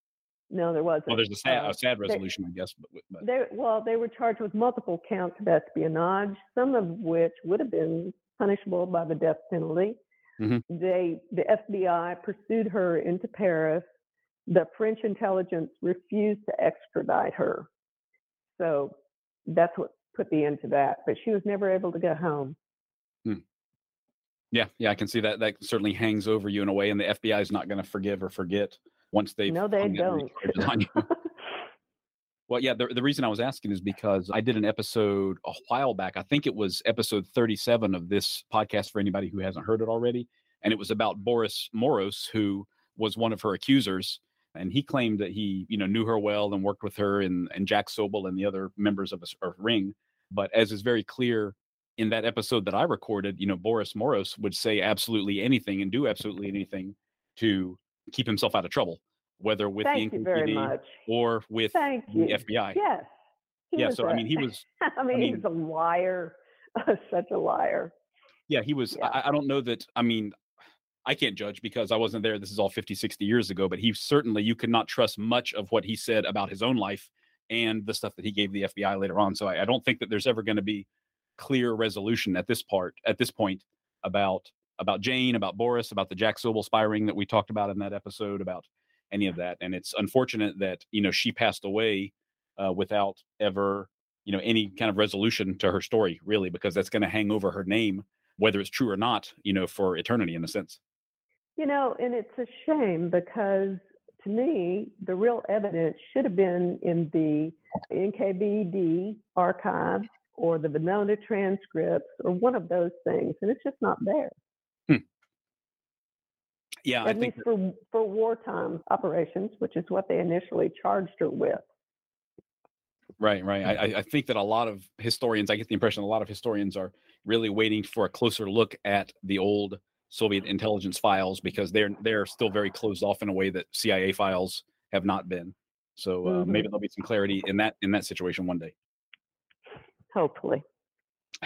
Speaker 2: No, there wasn't.
Speaker 1: Well, there's a sad,
Speaker 2: uh,
Speaker 1: a sad
Speaker 2: they-
Speaker 1: resolution, I guess. But, but
Speaker 2: They well, they were charged with multiple counts of espionage, some of which would have been punishable by the death penalty.
Speaker 1: Mhm.
Speaker 2: They the FBI pursued her into Paris. The French intelligence refused to extradite her. So that's what put the end to that. But she was never able to go home.
Speaker 1: Yeah, yeah, I can see that. That certainly hangs over you in a way, and the FBI is not going to forgive or forget once they've
Speaker 2: no, they
Speaker 1: hung that many
Speaker 2: don't.
Speaker 1: Well, yeah, the, the reason I was asking is because I did an episode a while back. I think it was episode 37 of this podcast for anybody who hasn't heard it already. And it was about Boris Morros, who was one of her accusers. And he claimed that he, you know, knew her well and worked with her and, and Jack Soble and the other members of of Ring. But as is very clear in that episode that I recorded, you know, Boris Morros would say absolutely anything and do absolutely anything to keep himself out of trouble, whether with
Speaker 2: Thank
Speaker 1: the NKVD or with
Speaker 2: Thank
Speaker 1: the
Speaker 2: you.
Speaker 1: FBI.
Speaker 2: Yes. He
Speaker 1: yeah, so I
Speaker 2: a-
Speaker 1: mean, he was
Speaker 2: I mean,
Speaker 1: mean-
Speaker 2: he's a liar, such a liar.
Speaker 1: yeah he was
Speaker 2: Yeah.
Speaker 1: I, I don't know that i mean i can't judge because i wasn't there this is all 50 60 years ago but he certainly you could not trust much of what he said about his own life and the stuff that he gave the fbi later on so i, I don't think that there's ever going to be clear resolution at this part at this point about about jane about boris about the jack soble spy ring that we talked about in that episode about any of that. And it's unfortunate that you know she passed away uh, without ever you know any kind of resolution to her story really because that's going to hang over her name whether it's true or not you know for eternity in a sense.
Speaker 2: You know, and it's a shame because to me, the real evidence should have been in the NKVD archive or the Venona transcripts or one of those things, and it's just not there.
Speaker 1: yeah i
Speaker 2: At
Speaker 1: think
Speaker 2: least for for wartime operations, which is what they initially charged her with.
Speaker 1: right right I, I- I think that a lot of historians i get the impression a lot of historians are really waiting for a closer look at the old soviet intelligence files because they're they're still very closed off in a way that cia files have not been so uh,
Speaker 2: Mhm.
Speaker 1: maybe there'll be some clarity in that in that situation one day
Speaker 2: Hopefully.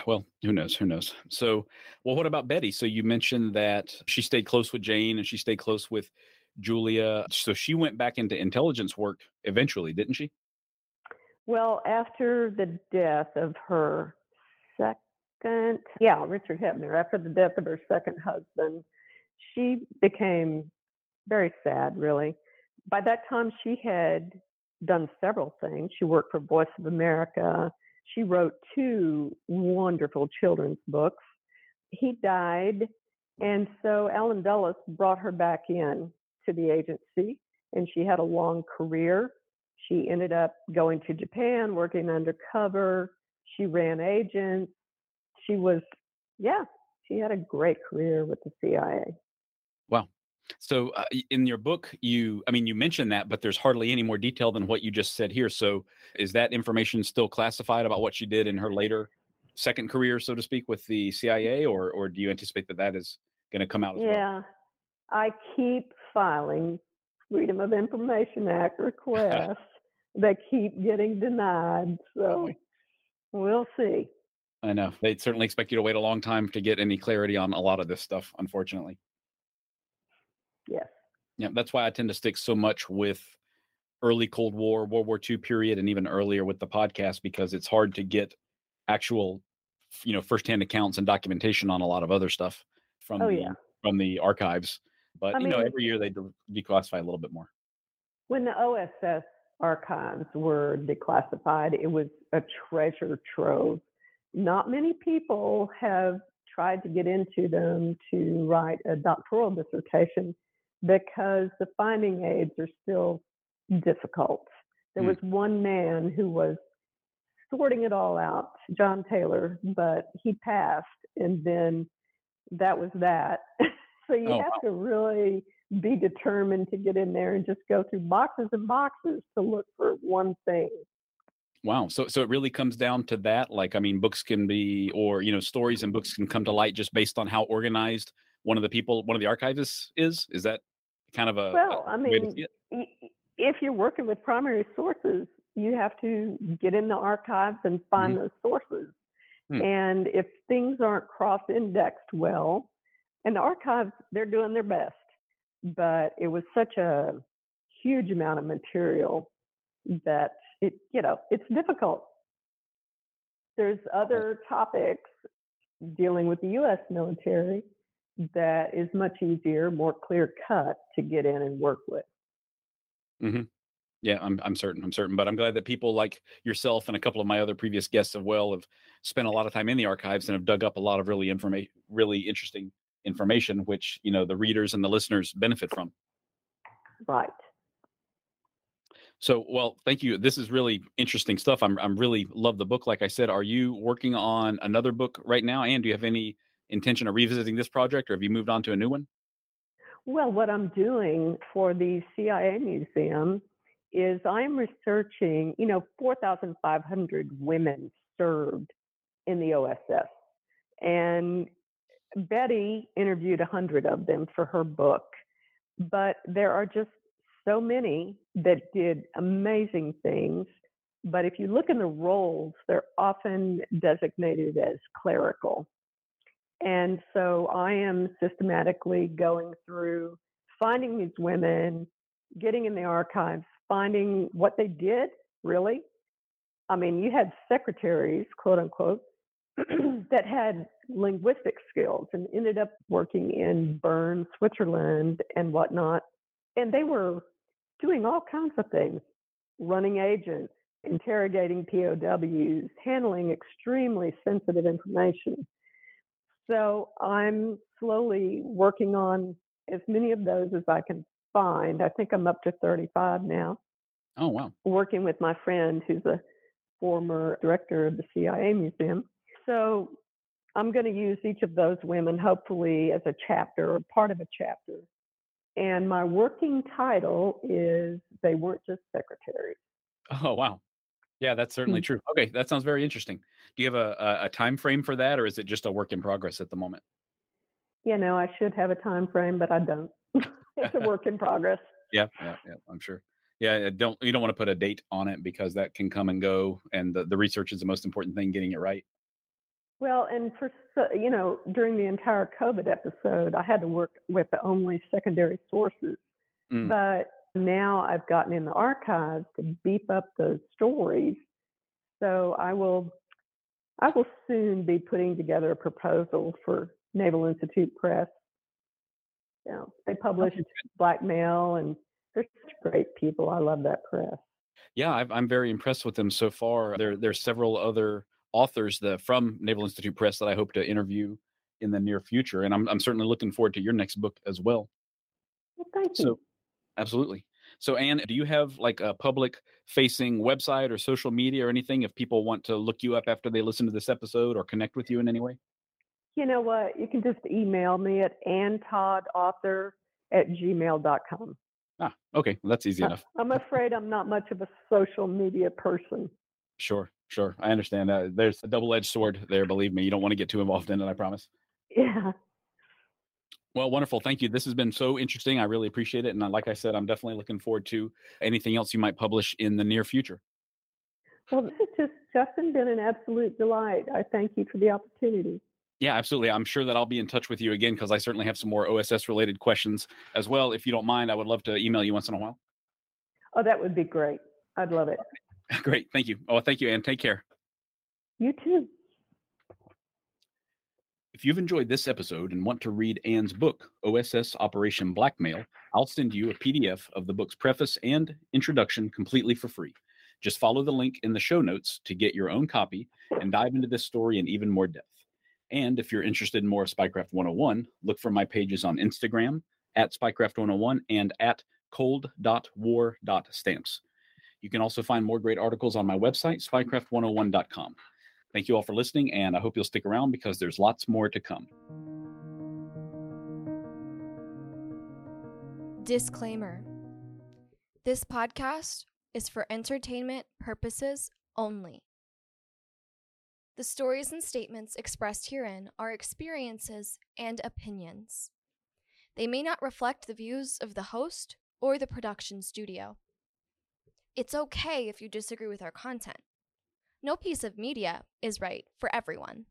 Speaker 1: Well, who knows? Who knows? So, well, what about Betty? So you mentioned that she stayed close with Jane and she stayed close with Julia. So she went back into intelligence work eventually, didn't she?
Speaker 2: Well, after the death of her second, yeah, Richard Heppner, after the death of her second husband, she became very sad, really. By that time, she had done several things. She worked for Voice of America. She wrote two wonderful children's books. He died, and so Allen Dulles brought her back in to the agency, and she had a long career. She ended up going to Japan, working undercover. She ran agents. She was, yeah, she had a great career with the CIA.
Speaker 1: Wow. So uh, in your book, you, I mean, you mentioned that, but there's hardly any more detail than what you just said here. So is that information still classified about what she did in her later second career, so to speak, with the CIA, or or do you anticipate that that is going to come out?
Speaker 2: yeah,
Speaker 1: well?
Speaker 2: I keep filing Freedom of Information Act requests that keep getting denied. So we'll see.
Speaker 1: I know They'd certainly expect you to wait a long time to get any clarity on a lot of this stuff, unfortunately.
Speaker 2: Yes.
Speaker 1: Yeah, that's why I tend to stick so much with early Cold War, World War II period, and even earlier with the podcast because it's hard to get actual, you know, firsthand accounts and documentation on a lot of other stuff from
Speaker 2: oh,
Speaker 1: the
Speaker 2: yeah.
Speaker 1: from the archives. But
Speaker 2: I
Speaker 1: you know, every year they declassify a little bit more.
Speaker 2: When the OSS archives were declassified, it was a treasure trove. Not many people have tried to get into them to write a doctoral dissertation because the finding aids are still difficult. There
Speaker 1: Mm.
Speaker 2: was one man who was sorting it all out, John Taylor, but he passed, and then that was that. so you
Speaker 1: Oh,
Speaker 2: have
Speaker 1: wow.
Speaker 2: to really be determined to get in there and just go through boxes and boxes to look for one thing.
Speaker 1: Wow. So so it really comes down to that. Like, I mean, books can be, or you know, stories and books can come to light just based on how organized one of the people, one of the archivists is. Is that kind of a,
Speaker 2: Well,
Speaker 1: a
Speaker 2: I mean,
Speaker 1: see it?
Speaker 2: i- if you're working with primary sources, you have to get in the archives and find those sources.
Speaker 1: Hmm.
Speaker 2: And if things aren't cross indexed well, and the archives, they're doing their best, but it was such a huge amount of material that it, you know, it's difficult. There's other topics dealing with the US military that is much easier, more clear cut to get in and work with.
Speaker 1: Mm-hmm. Yeah, I'm I'm certain. I'm certain. But I'm glad that people like yourself and a couple of my other previous guests as well have spent a lot of time in the archives and have dug up a lot of really information, really interesting information, which you know the readers and the listeners benefit from.
Speaker 2: Right.
Speaker 1: So, well, thank you. This is really interesting stuff. I'm I'm really love the book. Like I said, are you working on another book right now? And do you have any intention of revisiting this project, or have you moved on to a new one?
Speaker 2: Well, what I'm doing for the CIA Museum is I'm researching, you know, 4,500 women served in the OSS. And Betty interviewed 100 of them for her book. But there are just so many that did amazing things. But if you look in the roles, they're often designated as clerical. And so I am systematically going through finding these women, getting in the archives, finding what they did, really. I mean, you had secretaries, quote unquote, that had linguistic skills and ended up working in Bern, Switzerland, and whatnot. And they were doing all kinds of things running agents, interrogating POWs, handling extremely sensitive information. So I'm slowly working on as many of those as I can find. I think I'm up to 35 now,
Speaker 1: Oh, wow.
Speaker 2: working with my friend who's a former director of the CIA Museum. So I'm going to use each of those women, hopefully, as a chapter or part of a chapter. And my working title is They Weren't Just Secretaries.
Speaker 1: Oh, wow. Yeah, that's certainly hmm. true. Okay, that sounds very interesting. Do you have a, a, a time frame for that, or is it just a work in progress at the moment?
Speaker 2: You know, I should have a time frame, but I don't. it's a work in progress.
Speaker 1: Yeah, yeah, yeah. I'm sure. Yeah, don't you don't want to put a date on it because that can come and go, and the, the research is the most important thing. Getting it right.
Speaker 2: Well, and for you know, during the entire COVID episode, I had to work with the only secondary sources. Mm. But now I've gotten in the archives to beef up those stories. So I will I will soon be putting together a proposal for Naval Institute Press. You know, they publish Black Mail and they're such great people. I love that press.
Speaker 1: Yeah, i am very impressed with them so far. There, there's several other authors that from Naval Institute Press that I hope to interview in the near future, and I'm I'm certainly looking forward to your next book as well.
Speaker 2: well thank you.
Speaker 1: So, absolutely. So, Ann, do you have like a public facing website or social media or anything if people want to look you up after they listen to this episode or connect with you in any way?
Speaker 2: You know what? You can just email me at antoddauthor at gmail.com.
Speaker 1: Ah, okay. Well, that's easy enough.
Speaker 2: I'm afraid I'm not much of a social media person.
Speaker 1: Sure, sure. I understand. Uh, there's a double edged sword there. Believe me, you don't want to get too involved in it, I promise.
Speaker 2: Yeah.
Speaker 1: Well, wonderful. Thank you. This has been so interesting. I really appreciate it. And uh, like I said, I'm definitely looking forward to anything else you might publish in the near future.
Speaker 2: Well, this has just, Justin, been an absolute delight. I thank you for the opportunity.
Speaker 1: Yeah, absolutely. I'm sure that I'll be in touch with you again because I certainly have some more OSS related questions as well. If you don't mind, I would love to email you once in a while.
Speaker 2: Oh, that would be great. I'd love it.
Speaker 1: Great. Thank you. Oh, thank you, Ann. take care.
Speaker 2: You too.
Speaker 1: If you've enjoyed this episode and want to read Ann's book, OSS Operation Black Mail, I'll send you a PDF of the book's preface and introduction completely for free. Just follow the link in the show notes to get your own copy and dive into this story in even more depth. And if you're interested in more of Spycraft 101, look for my pages on Instagram at Spycraft 101 and at cold.war.stamps. You can also find more great articles on my website, spycraft101.com. Thank you all for listening, and I hope you'll stick around because there's lots more to come.
Speaker 3: Disclaimer This podcast is for entertainment purposes only. The stories and statements expressed herein are experiences and opinions. They may not reflect the views of the host or the production studio. It's okay if you disagree with our content. No piece of media is right for everyone.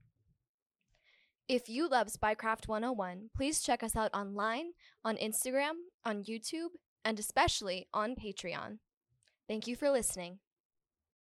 Speaker 3: If you love Spycraft 101, please check us out online, on Instagram, on YouTube, and especially on Patreon. Thank you for listening.